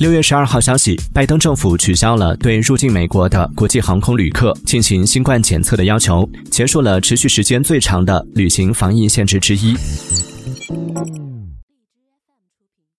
六月十二号消息拜登政府取消了对入境美国的国际航空旅客进行新冠检测的要求结束了持续时间最长的旅行防疫限制之一。